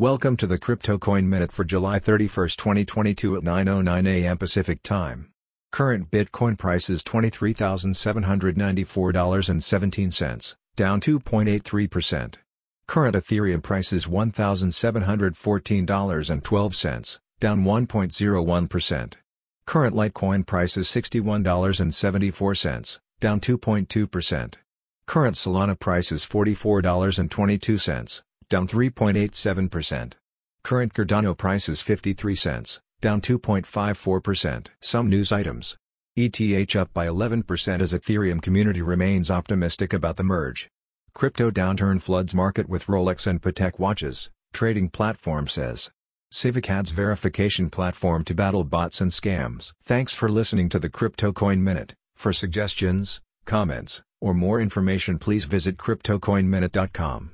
Welcome to the Crypto Coin Minute for July 31, 2022 at 9:09 a.m. Pacific Time. Current Bitcoin price is $23,794.17, down 2.83%. Current Ethereum price is $1,714.12, down 1.01%. Current Litecoin price is $61.74, down 2.2%. Current Solana price is $44.22, down 3.87%. Current Cardano price is 53 cents, down 2.54%. Some news items. ETH up by 11% as Ethereum community remains optimistic about the merge. Crypto downturn floods market with Rolex and Patek watches, trading platform says. Civic adds verification platform to battle bots and scams. Thanks for listening to the Crypto Coin Minute. For suggestions, comments, or more information please visit cryptocoinminute.com.